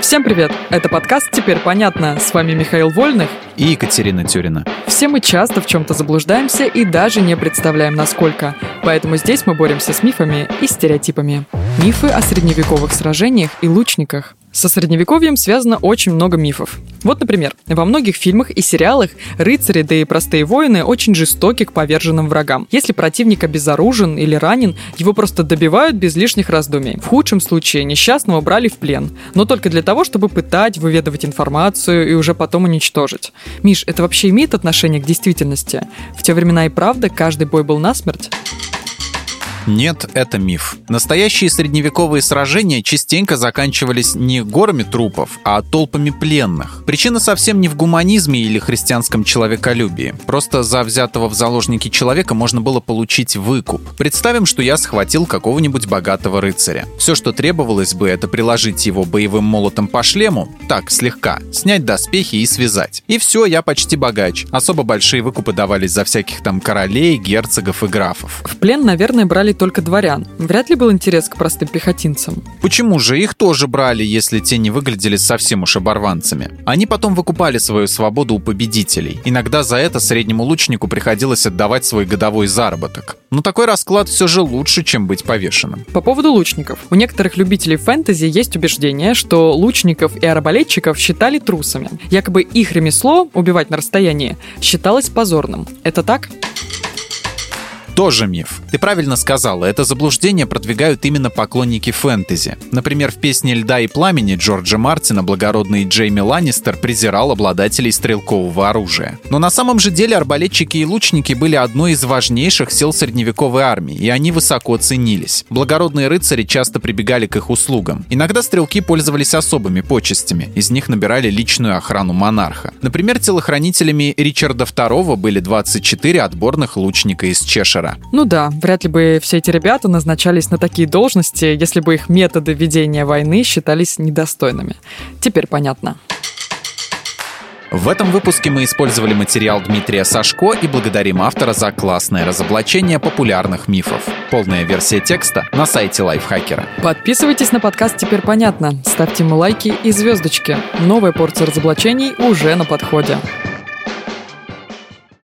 Всем привет! Это подкаст «Теперь понятно». С вами Михаил Вольных и Екатерина Тюрина. Все мы часто в чем-то заблуждаемся и даже не представляем, насколько. Поэтому здесь мы боремся с мифами и стереотипами. Мифы о средневековых сражениях и лучниках. Со средневековьем связано очень много мифов. Вот, например, во многих фильмах и сериалах рыцари, да и простые воины очень жестоки к поверженным врагам. Если противник обезоружен или ранен, его просто добивают без лишних раздумий. В худшем случае несчастного брали в плен, но только для того, чтобы пытать, выведывать информацию и уже потом уничтожить. Миш, это вообще имеет отношение к действительности? В те времена и правда каждый бой был насмерть? Нет, это миф. Настоящие средневековые сражения частенько заканчивались не горами трупов, а толпами пленных. Причина совсем не в гуманизме или христианском человеколюбии. Просто за взятого в заложники человека можно было получить выкуп. Представим, что я схватил какого-нибудь богатого рыцаря. Все, что требовалось бы, это приложить его боевым молотом по шлему, так, слегка, снять доспехи и связать. И все, я почти богач. Особо большие выкупы давались за всяких там королей, герцогов и графов. В плен, наверное, брали брали только дворян. Вряд ли был интерес к простым пехотинцам. Почему же их тоже брали, если те не выглядели совсем уж оборванцами? Они потом выкупали свою свободу у победителей. Иногда за это среднему лучнику приходилось отдавать свой годовой заработок. Но такой расклад все же лучше, чем быть повешенным. По поводу лучников. У некоторых любителей фэнтези есть убеждение, что лучников и арбалетчиков считали трусами. Якобы их ремесло, убивать на расстоянии, считалось позорным. Это так? Тоже миф. Ты правильно сказала, это заблуждение продвигают именно поклонники фэнтези. Например, в песне «Льда и пламени» Джорджа Мартина благородный Джейми Ланнистер презирал обладателей стрелкового оружия. Но на самом же деле арбалетчики и лучники были одной из важнейших сил средневековой армии, и они высоко ценились. Благородные рыцари часто прибегали к их услугам. Иногда стрелки пользовались особыми почестями, из них набирали личную охрану монарха. Например, телохранителями Ричарда II были 24 отборных лучника из Чешера мира. Ну да, вряд ли бы все эти ребята назначались на такие должности, если бы их методы ведения войны считались недостойными. Теперь понятно. В этом выпуске мы использовали материал Дмитрия Сашко и благодарим автора за классное разоблачение популярных мифов. Полная версия текста на сайте Лайфхакера. Подписывайтесь на подкаст «Теперь понятно». Ставьте ему лайки и звездочки. Новая порция разоблачений уже на подходе.